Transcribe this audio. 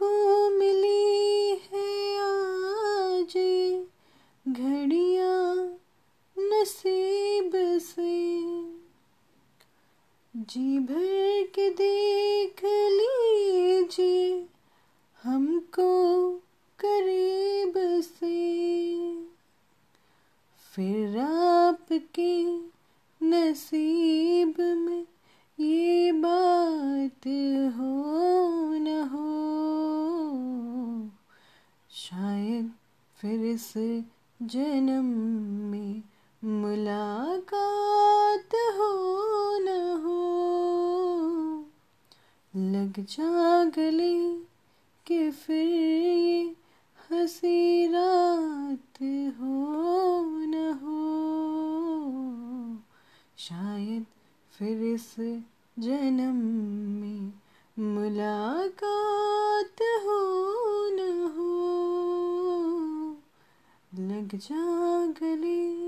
हमको मिली है आज घड़ियाँ नसीब से। जी भर के देख लीजिए हमको करीब से। फिर आपके नसीब में शायद फिर से जन्म में मुलाकात हो न हो। लग जा गले कि फिर ये रात हो न हो। शायद फिर इस जन्म में मुलाकात हो न हो लग जा गले। से